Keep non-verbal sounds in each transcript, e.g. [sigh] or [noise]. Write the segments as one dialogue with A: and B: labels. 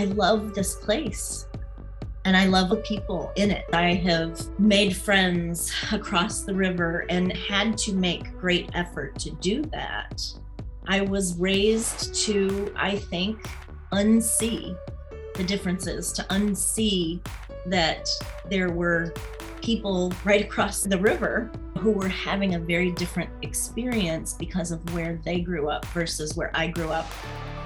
A: I love this place and I love the people in it. I have made friends across the river and had to make great effort to do that. I was raised to, I think, unsee the differences, to unsee that there were people right across the river who were having a very different experience because of where they grew up versus where I grew up.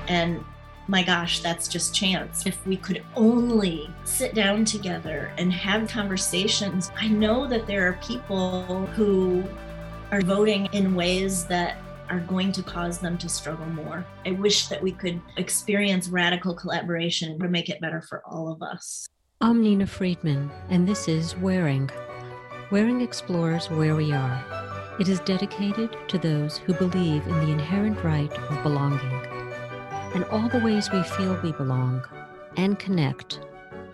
A: And my gosh, that's just chance. If we could only sit down together and have conversations. I know that there are people who are voting in ways that are going to cause them to struggle more. I wish that we could experience radical collaboration to make it better for all of us.
B: I'm Nina Friedman, and this is Wearing. Wearing explores where we are. It is dedicated to those who believe in the inherent right of belonging and all the ways we feel we belong and connect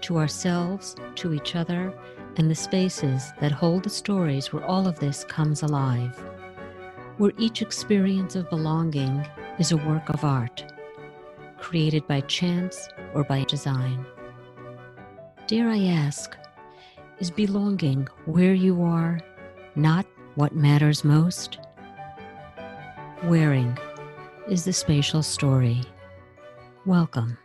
B: to ourselves, to each other, and the spaces that hold the stories where all of this comes alive where each experience of belonging is a work of art, created by chance or by design. Dare I ask, is belonging where you are not what matters most? Wearing is the spatial story. Welcome.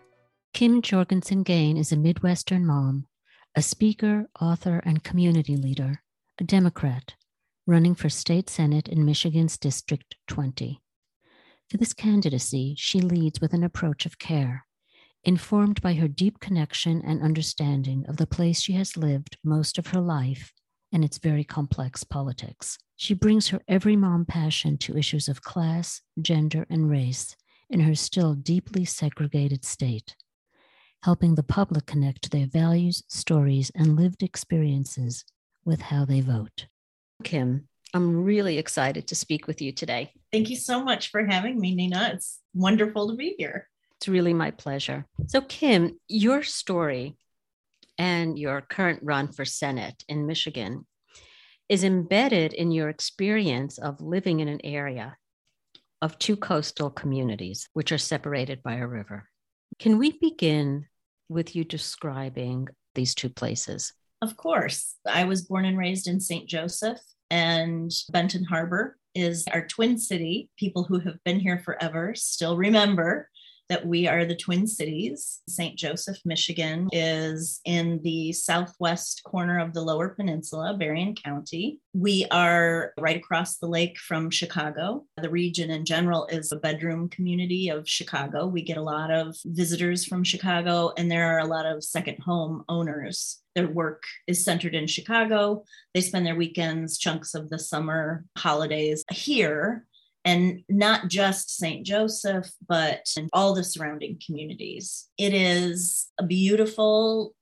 B: Kim Jorgensen Gane is a Midwestern mom, a speaker, author, and community leader, a Democrat, running for state senate in Michigan's District 20. For this candidacy, she leads with an approach of care, informed by her deep connection and understanding of the place she has lived most of her life and its very complex politics. She brings her every mom passion to issues of class, gender, and race in her still deeply segregated state, helping the public connect to their values, stories, and lived experiences with how they vote. Kim, I'm really excited to speak with you today.
A: Thank you so much for having me, Nina. It's wonderful to be here.
B: It's really my pleasure. So, Kim, your story and your current run for Senate in Michigan is embedded in your experience of living in an area of two coastal communities, which are separated by a river. Can we begin with you describing these two places?
A: Of course. I was born and raised in St. Joseph, and Benton Harbor is our twin city. People who have been here forever still remember that we are the Twin Cities. St. Joseph, Michigan is in the southwest corner of the Lower Peninsula, Berrien County. We are right across the lake from Chicago. The region in general is a bedroom community of Chicago. We get a lot of visitors from Chicago, and there are a lot of second home owners. Their work is centered in Chicago. They spend their weekends, chunks of the summer holidays here and not just St. Joseph, but all the surrounding communities. It is a beautiful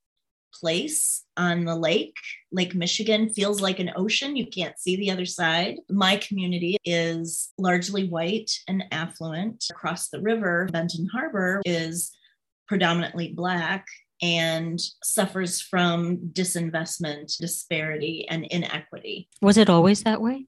A: place on the lake. Lake Michigan feels like an ocean. You can't see the other side. My community is largely white and affluent. Across the river, Benton Harbor is predominantly Black and suffers from disinvestment, disparity, and inequity.
B: Was it always that way?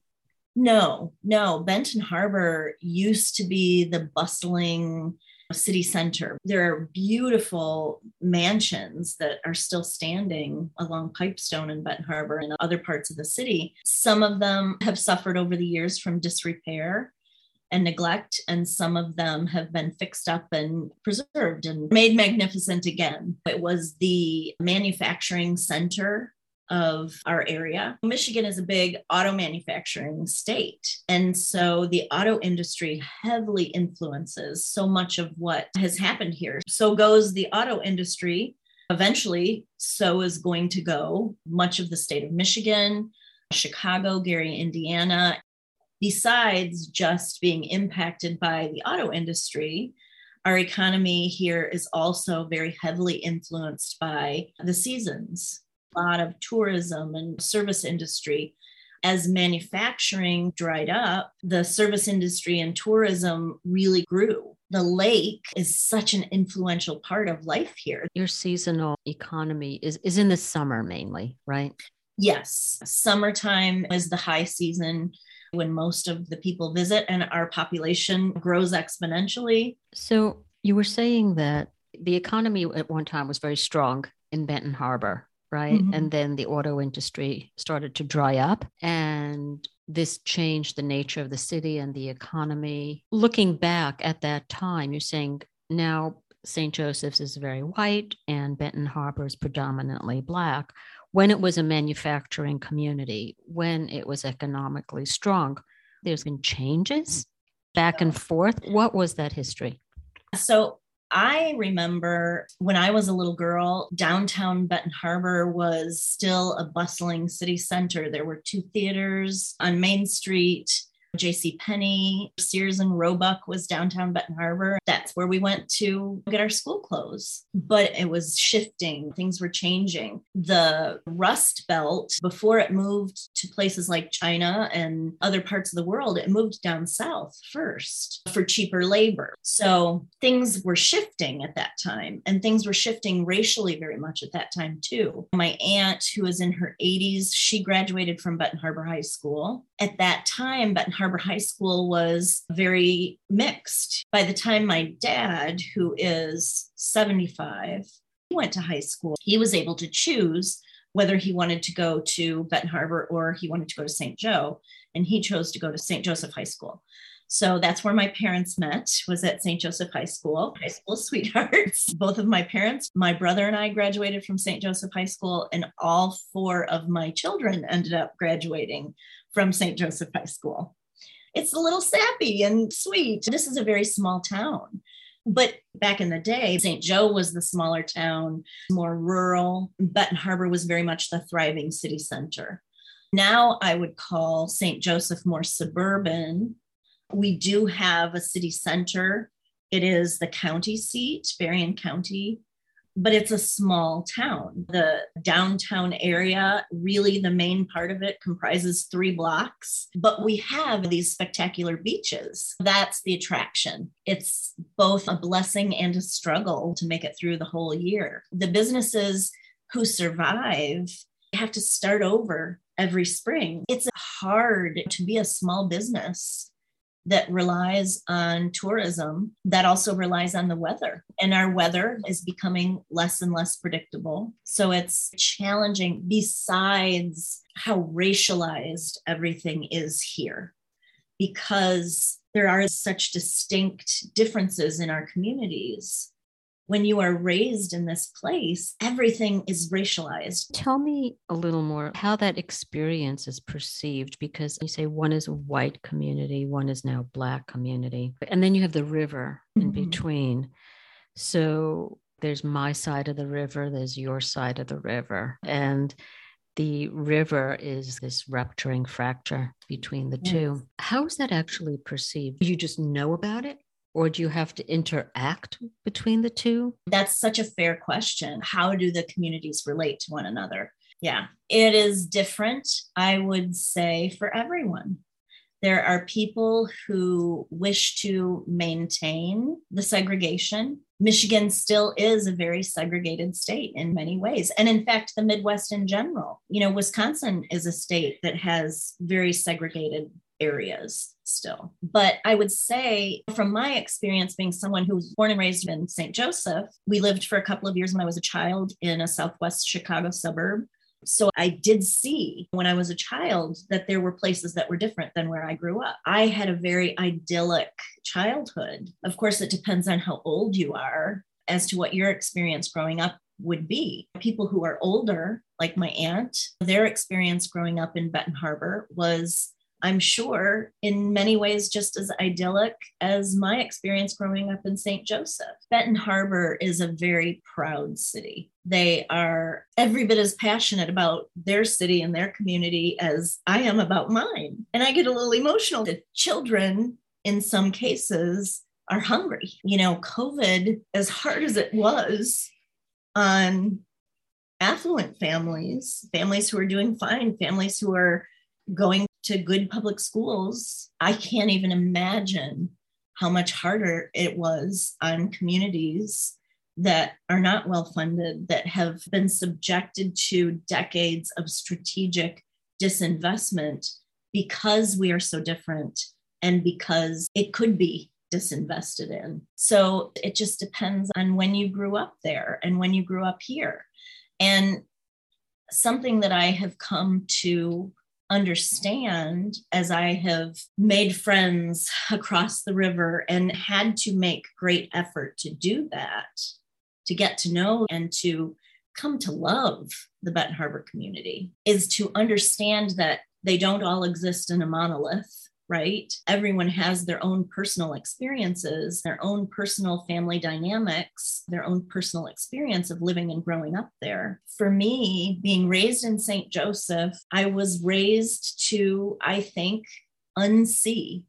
A: No, no. Benton Harbor used to be the bustling city center. There are beautiful mansions that are still standing along Pipestone and Benton Harbor and other parts of the city. Some of them have suffered over the years from disrepair and neglect, and some of them have been fixed up and preserved and made magnificent again. It was the manufacturing center of our area. Michigan is a big auto manufacturing state. And so the auto industry heavily influences so much of what has happened here. So goes the auto industry. Eventually, so is going to go much of the state of Michigan, Chicago, Gary, Indiana. Besides just being impacted by the auto industry, our economy here is also very heavily influenced by the seasons lot of tourism and service industry. As manufacturing dried up, the service industry and tourism really grew. The lake is such an influential part of life here.
B: Your seasonal economy is, is in the summer mainly, right?
A: Yes. Summertime is the high season when most of the people visit and our population grows exponentially.
B: So you were saying that The economy at one time was very strong in Benton Harbor, right? Mm-hmm. And then the auto industry started to dry up and this changed the nature of the city and the economy. Looking back at that time, you're saying now St. Joseph's is very white and Benton Harbor is predominantly black. When it was a manufacturing community, when it was economically strong, there's been changes back and forth. What was that history?
A: So I remember when I was a little girl, downtown Benton Harbor was still a bustling city center. There were two theaters on Main Street. J.C. Penney, Sears and Roebuck was downtown Benton Harbor. That's where we went to get our school clothes. But it was shifting, things were changing. The Rust Belt, before it moved to places like China and other parts of the world, it moved down south first for cheaper labor. So things were shifting at that time, and things were shifting racially very much at that time, too. My aunt, who was in her 80s, she graduated from Benton Harbor High School. At that time, Benton Harbor Harbor High School was very mixed. By the time my dad, who is 75, went to high school, he was able to choose whether he wanted to go to Benton Harbor or he wanted to go to St. Joe. And he chose to go to St. Joseph High School. So that's where my parents met, was at St. Joseph High School, high school [laughs] sweethearts. Both of my parents, my brother and I graduated from St. Joseph High School, and all four of my children ended up graduating from St. Joseph High School it's a little sappy and sweet. This is a very small town. But back in the day, St. Joe was the smaller town, more rural. Benton Harbor was very much the thriving city center. Now I would call St. Joseph more suburban. We do have a city center. It is the county seat, Berrien County but it's a small town. The downtown area, really the main part of it, comprises three blocks, but we have these spectacular beaches. That's the attraction. It's both a blessing and a struggle to make it through the whole year. The businesses who survive have to start over every spring. It's hard to be a small business that relies on tourism that also relies on the weather. And our weather is becoming less and less predictable. So it's challenging, besides how racialized everything is here, because there are such distinct differences in our communities when you are raised in this place, everything is racialized.
B: Tell me a little more how that experience is perceived because you say one is a white community, one is now black community, and then you have the river in mm-hmm. between. So there's my side of the river, there's your side of the river. And the river is this rupturing fracture between the yes. two. How is that actually perceived? You just know about it? Or do you have to interact between the two?
A: That's such a fair question. How do the communities relate to one another? Yeah, it is different, I would say, for everyone. There are people who wish to maintain the segregation. Michigan still is a very segregated state in many ways. And in fact, the Midwest in general. You know, Wisconsin is a state that has very segregated areas still. But I would say, from my experience being someone who was born and raised in St. Joseph, we lived for a couple of years when I was a child in a Southwest Chicago suburb. So I did see when I was a child that there were places that were different than where I grew up. I had a very idyllic childhood. Of course, it depends on how old you are as to what your experience growing up would be. People who are older, like my aunt, their experience growing up in Benton Harbor was I'm sure, in many ways, just as idyllic as my experience growing up in St. Joseph. Benton Harbor is a very proud city. They are every bit as passionate about their city and their community as I am about mine. And I get a little emotional. The children, in some cases, are hungry. You know, COVID, as hard as it was on affluent families, families who are doing fine, families who are going to good public schools, I can't even imagine how much harder it was on communities that are not well funded, that have been subjected to decades of strategic disinvestment because we are so different and because it could be disinvested in. So it just depends on when you grew up there and when you grew up here. And something that I have come to understand as I have made friends [laughs] across the river and had to make great effort to do that, to get to know and to come to love the Benton Harbor community, is to understand that they don't all exist in a monolith right? Everyone has their own personal experiences, their own personal family dynamics, their own personal experience of living and growing up there. For me, being raised in St. Joseph, I was raised to, I think, unsee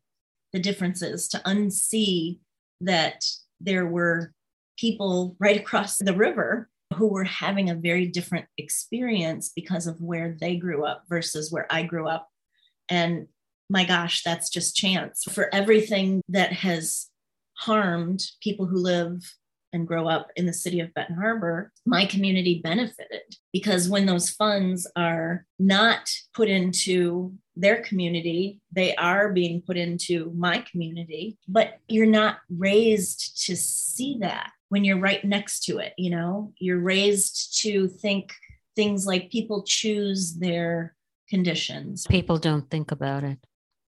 A: the differences, to unsee that there were people right across the river who were having a very different experience because of where they grew up versus where I grew up. And my gosh, that's just chance. For everything that has harmed people who live and grow up in the city of Benton Harbor, my community benefited because when those funds are not put into their community, they are being put into my community, but you're not raised to see that when you're right next to it. You know, you're raised to think things like people choose their conditions.
B: People don't think about it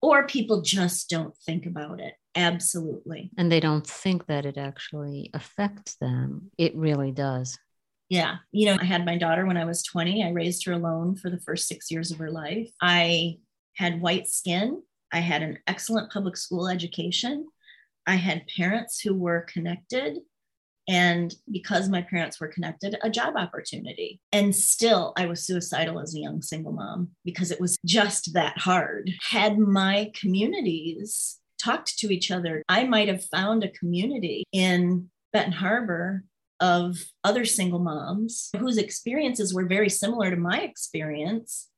A: or people just don't think about it. Absolutely.
B: And they don't think that it actually affects them. It really does.
A: Yeah. You know, I had my daughter when I was 20. I raised her alone for the first six years of her life. I had white skin. I had an excellent public school education. I had parents who were connected and because my parents were connected, a job opportunity. And still, I was suicidal as a young single mom because it was just that hard. Had my communities talked to each other, I might have found a community in Benton Harbor of other single moms whose experiences were very similar to my experience,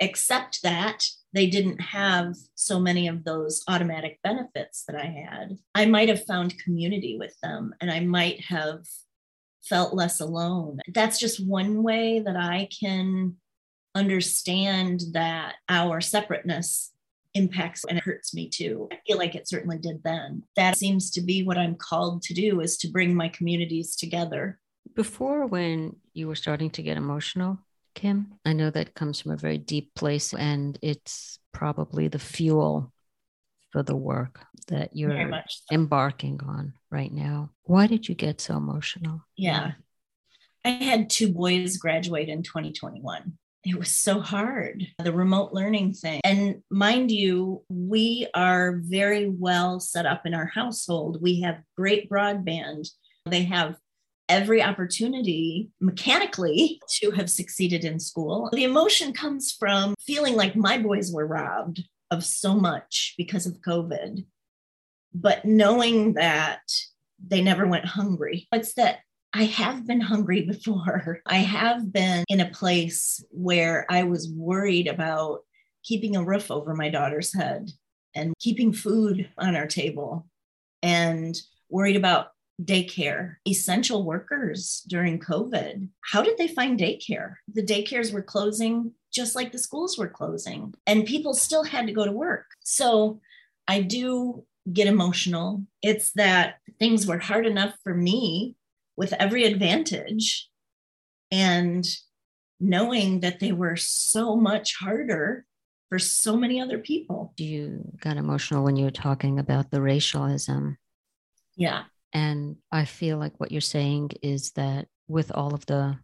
A: except that they didn't have so many of those automatic benefits that I had. I might have found community with them and I might have felt less alone. That's just one way that I can understand that our separateness impacts and hurts me too. I feel like it certainly did then. That seems to be what I'm called to do is to bring my communities together.
B: Before when you were starting to get emotional, Kim? I know that comes from a very deep place and it's probably the fuel for the work that you're so. embarking on right now. Why did you get so emotional?
A: Yeah. I had two boys graduate in 2021. It was so hard, the remote learning thing. And mind you, we are very well set up in our household. We have great broadband. They have every opportunity mechanically to have succeeded in school. The emotion comes from feeling like my boys were robbed of so much because of COVID, but knowing that they never went hungry. It's that I have been hungry [laughs] before. I have been in a place where I was worried about keeping a roof over my daughter's head and keeping food on our table and worried about daycare, essential workers during COVID. How did they find daycare? The daycares were closing just like the schools were closing, and people still had to go to work. So I do get emotional. It's that things were hard enough for me with every advantage. And knowing that they were so much harder for so many other people.
B: You got emotional when you were talking about the racialism.
A: Yeah.
B: And I feel like what you're saying is that with all of the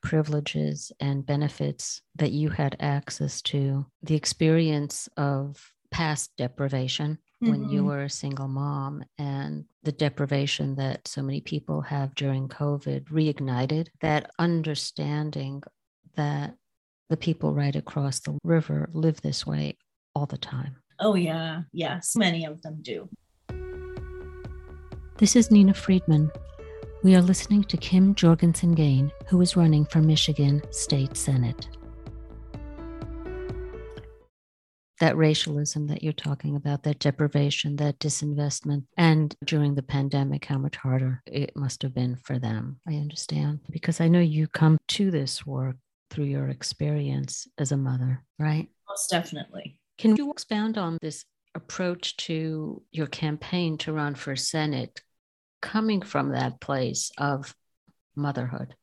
B: privileges and benefits that you had access to, the experience of past deprivation mm-hmm. when you mm-hmm. were a single mom and the deprivation that so many people have during COVID reignited that understanding that the people right across the river live this way all the time.
A: Oh, yeah. Yes, many of them do.
B: This is Nina Friedman. We are listening to Kim Jorgensen Gane, who is running for Michigan State Senate. That racialism that you're talking about, that deprivation, that disinvestment, and during the pandemic, how much harder it must have been for them. I understand because I know you come to this work through your experience as a mother, right?
A: Most definitely.
B: Can you expound on this approach to your campaign to run for Senate coming from that place of motherhood?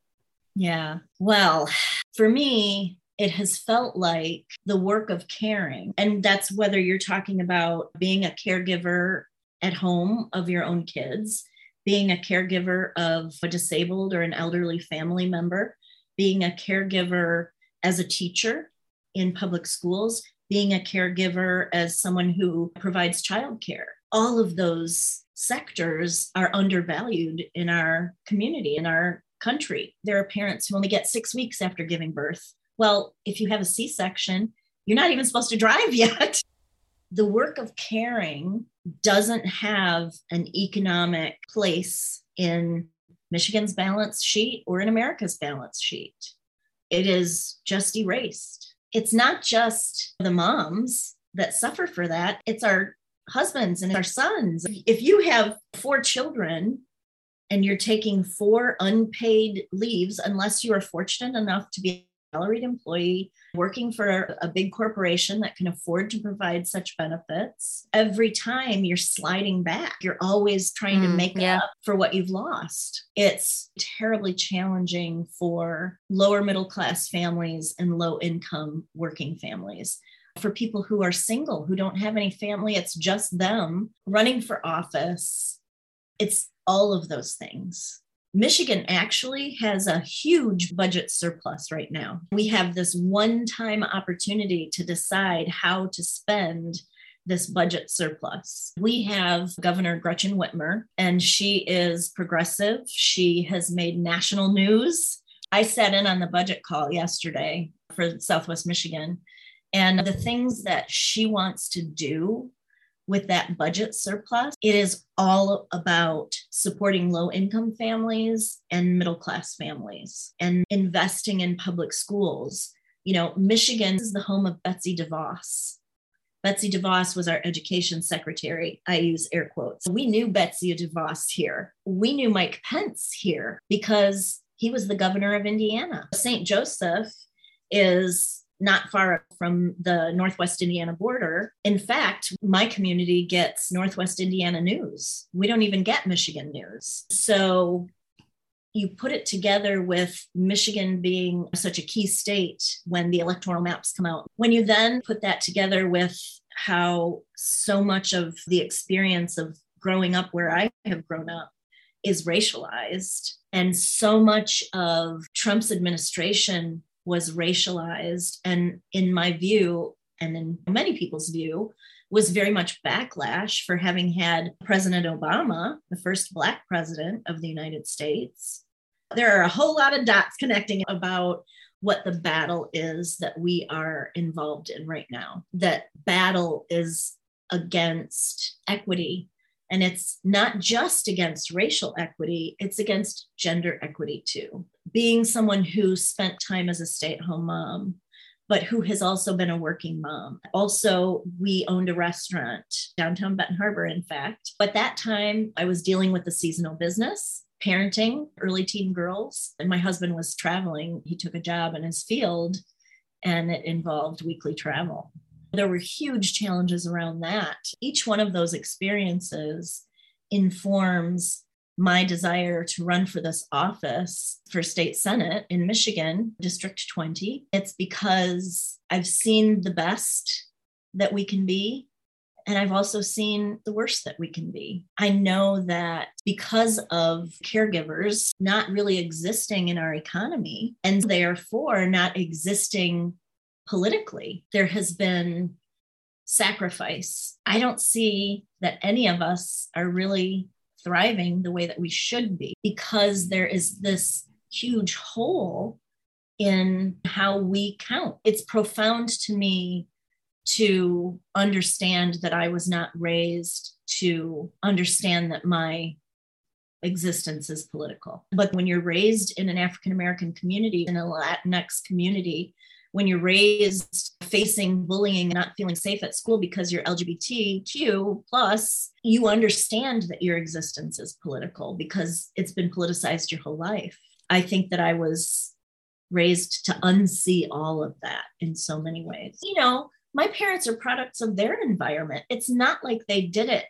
A: Yeah. Well, for me, it has felt like the work of caring. And that's whether you're talking about being a caregiver at home of your own kids, being a caregiver of a disabled or an elderly family member, being a caregiver as a teacher in public schools, being a caregiver as someone who provides childcare. All of those sectors are undervalued in our community, in our country. There are parents who only get six weeks after giving birth. Well, if you have a C section, you're not even supposed to drive [laughs] yet. the work of caring doesn't have an economic place in Michigan's balance sheet or in America's balance sheet. It is just erased. It's not just the moms that suffer for that, it's our husbands and our sons. If you have four children and you're taking four unpaid leaves, unless you are fortunate enough to be salaried employee working for a big corporation that can afford to provide such benefits, every time you're sliding back, you're always trying mm, to make yeah. up for what you've lost. It's terribly challenging for lower middle class families and low income working families for people who are single, who don't have any family, it's just them running for office. It's all of those things. Michigan actually has a huge budget surplus right now. We have this one time opportunity to decide how to spend this budget surplus. We have Governor Gretchen Whitmer, and she is progressive. She has made national news. I sat in on the budget call yesterday for Southwest Michigan, and the things that she wants to do with that budget surplus, it is all about supporting low income families and middle class families and investing in public schools. You know, Michigan is the home of Betsy DeVos. Betsy DeVos was our education secretary. I use air quotes. We knew Betsy DeVos here. We knew Mike Pence here because he was the governor of Indiana. St. Joseph is not far from the Northwest Indiana border. In fact, my community gets Northwest Indiana news. We don't even get Michigan news. So you put it together with Michigan being such a key state when the electoral maps come out. When you then put that together with how so much of the experience of growing up where I have grown up is racialized, and so much of Trump's administration was racialized and in my view and in many people's view was very much backlash for having had President Obama, the first Black president of the United States. There are a whole lot of dots connecting about what the battle is that we are involved in right now. That battle is against equity and it's not just against racial equity, it's against gender equity too. Being someone who spent time as a stay at home mom, but who has also been a working mom. Also, we owned a restaurant downtown Benton Harbor, in fact. At that time, I was dealing with the seasonal business, parenting early teen girls, and my husband was traveling. He took a job in his field, and it involved weekly travel. There were huge challenges around that. Each one of those experiences informs my desire to run for this office for state senate in Michigan, District 20. It's because I've seen the best that we can be. And I've also seen the worst that we can be. I know that because of caregivers not really existing in our economy and therefore not existing politically, there has been sacrifice. I don't see that any of us are really thriving the way that we should be because there is this huge hole in how we count. It's profound to me to understand that I was not raised to understand that my existence is political. But when you're raised in an African American community, in a Latinx community, when you're raised facing bullying and not feeling safe at school because you're lgbtq plus you understand that your existence is political because it's been politicized your whole life i think that i was raised to unsee all of that in so many ways you know my parents are products of their environment. It's not like they did it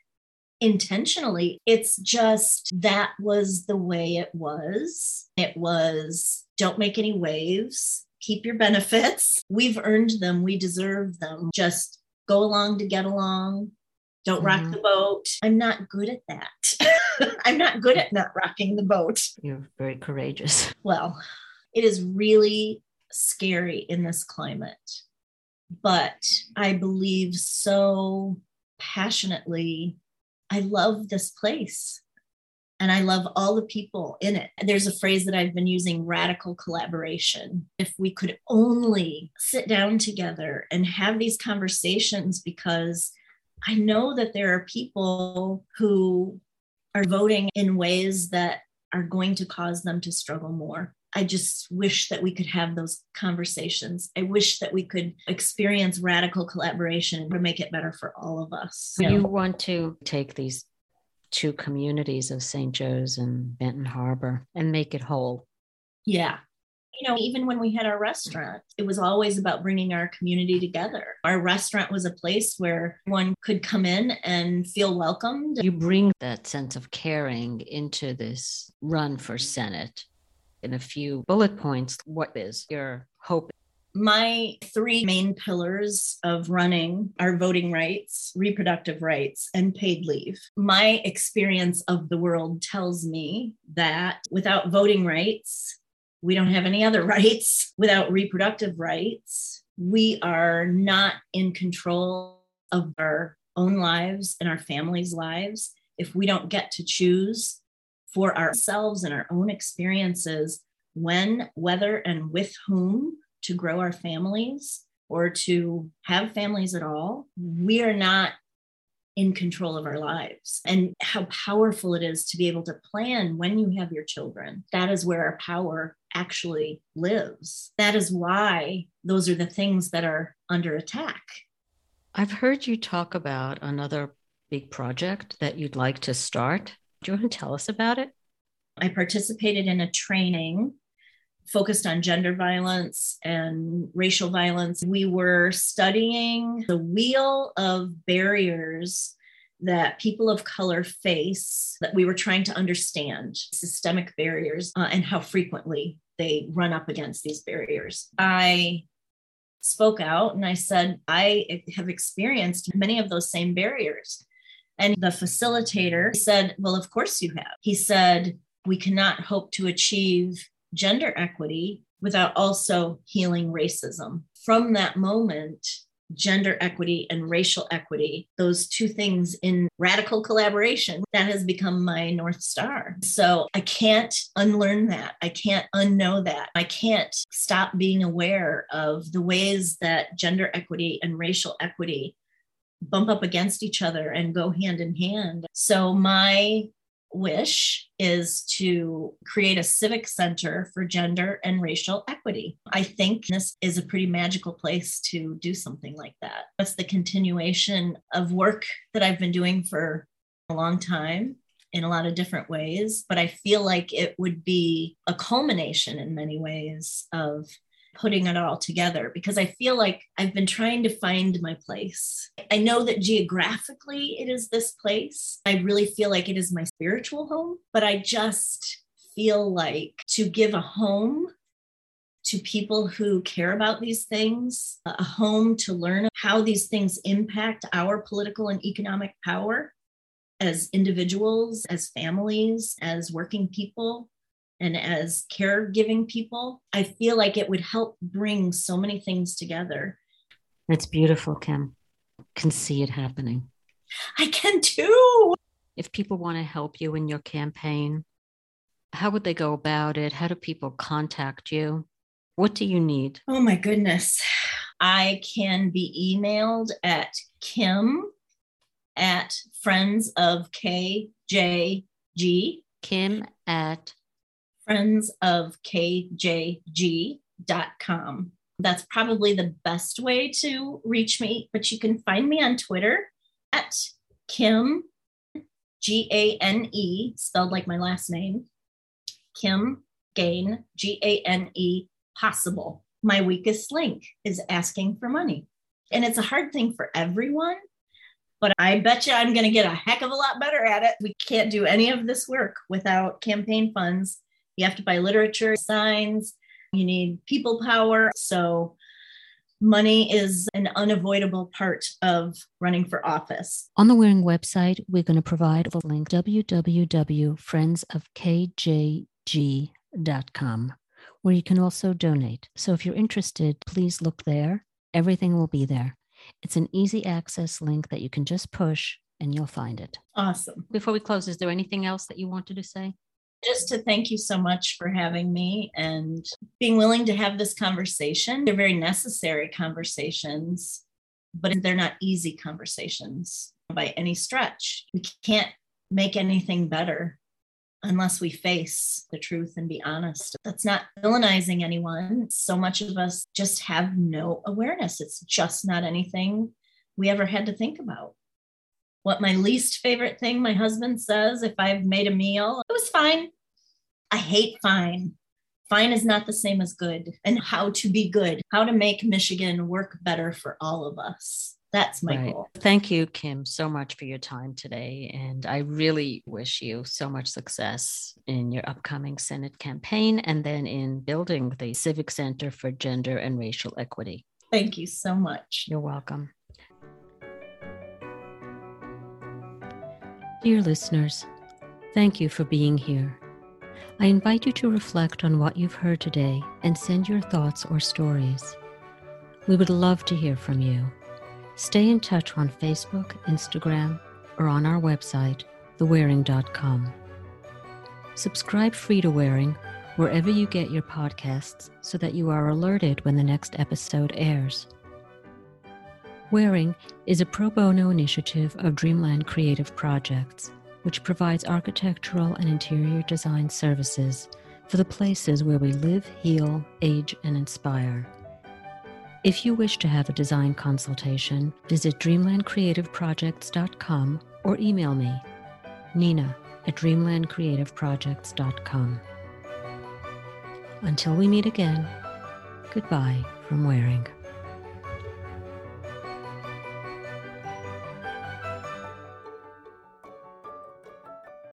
A: intentionally. It's just that was the way it was. It was don't make any waves, keep your benefits. We've earned them, we deserve them. Just go along to get along. Don't rock mm-hmm. the boat. I'm not good at that. [laughs] I'm not good at not rocking the boat.
B: You're very courageous. [laughs]
A: Well, it is really scary in this climate. But I believe so passionately I love this place and I love all the people in it. There's a phrase that I've been using radical collaboration. If we could only sit down together and have these conversations, because I know that there are people who are voting in ways that are going to cause them to struggle more. I just wish that we could have those conversations. I wish that we could experience radical collaboration to make it better for all of us.
B: You, you want to take these two communities of St. Joe's and Benton Harbor and make it whole.
A: Yeah. You know, even when we had our restaurant, it was always about bringing our community together. Our restaurant was a place where one could come in and feel welcomed.
B: You bring that sense of caring into this run for Senate in a few bullet points, what is your hope?
A: My three main pillars of running are voting rights, reproductive rights, and paid leave. My experience of the world tells me that without voting rights, we don't have any other [laughs] rights. Without reproductive rights, we are not in control of our own lives and our families' lives. If we don't get to choose for ourselves and our own experiences when, whether, and with whom to grow our families or to have families at all, we are not in control of our lives and how powerful it is to be able to plan when you have your children. That is where our power actually lives. That is why those are the things that are under attack.
B: I've heard you talk about another big project that you'd like to start. Do you want to tell us about it?
A: I participated in a training focused on gender violence and racial violence. We were studying the wheel of barriers that people of color face that we were trying to understand systemic barriers uh, and how frequently they run up against these barriers. I spoke out and I said, I have experienced many of those same barriers. And the facilitator said, Well, of course you have. He said, we cannot hope to achieve gender equity without also healing racism. From that moment, gender equity and racial equity, those two things in radical collaboration, that has become my North Star. So I can't unlearn that. I can't unknow that. I can't stop being aware of the ways that gender equity and racial equity bump up against each other and go hand in hand. So my wish is to create a civic center for gender and racial equity. I think this is a pretty magical place to do something like that. It's the continuation of work that I've been doing for a long time in a lot of different ways, but I feel like it would be a culmination in many ways of putting it all together because I feel like I've been trying to find my place. I know that geographically it is this place. I really feel like it is my spiritual home, but I just feel like to give a home to people who care about these things, a home to learn how these things impact our political and economic power as individuals, as families, as working people, and as caregiving people, I feel like it would help bring so many things together.
B: That's beautiful, Kim. Can see it happening.
A: I can too.
B: If people want to help you in your campaign, how would they go about it? How do people contact you? What do you need?
A: Oh my goodness. I can be emailed at kim at friends of KJG.
B: Kim at
A: friends of kjg.com. That's probably the best way to reach me, but you can find me on Twitter at Kim, G A N E, spelled like my last name, Kim Gane, G A N E, possible. My weakest link is asking for money. And it's a hard thing for everyone, but I bet you I'm going to get a heck of a lot better at it. We can't do any of this work without campaign funds. You have to buy literature, signs, you need people power. So money is an unavoidable part of running for office.
B: On the Wearing website, we're going to provide a link www.friendsofkjg.com, where you can also donate. So if you're interested, please look there. Everything will be there. It's an easy access link that you can just push and you'll find it.
A: Awesome.
B: Before we close, is there anything else that you wanted to say?
A: Just to thank you so much for having me and being willing to have this conversation. They're very necessary conversations, but they're not easy conversations by any stretch. We can't make anything better unless we face the truth and be honest. That's not villainizing anyone. So much of us just have no awareness. It's just not anything we ever had to think about what my least favorite thing my husband says if I've made a meal. It was fine. I hate fine. Fine is not the same as good, and how to be good, how to make Michigan work better for all of us. That's my right. goal.
B: Thank you, Kim, so much for your time today. And I really wish you so much success in your upcoming Senate campaign and then in building the Civic Center for Gender and Racial Equity.
A: Thank you so much.
B: You're welcome. Dear listeners, thank you for being here. I invite you to reflect on what you've heard today and send your thoughts or stories. We would love to hear from you. Stay in touch on Facebook, Instagram, or on our website, thewearing.com. Subscribe free to Waring wherever you get your podcasts so that you are alerted when the next episode airs. Waring is a pro bono initiative of Dreamland Creative Projects, which provides architectural and interior design services for the places where we live, heal, age, and inspire. If you wish to have a design consultation, visit dreamlandcreativeprojects.com or email me, nina at dreamlandcreativeprojects.com. Until we meet again, goodbye from Waring.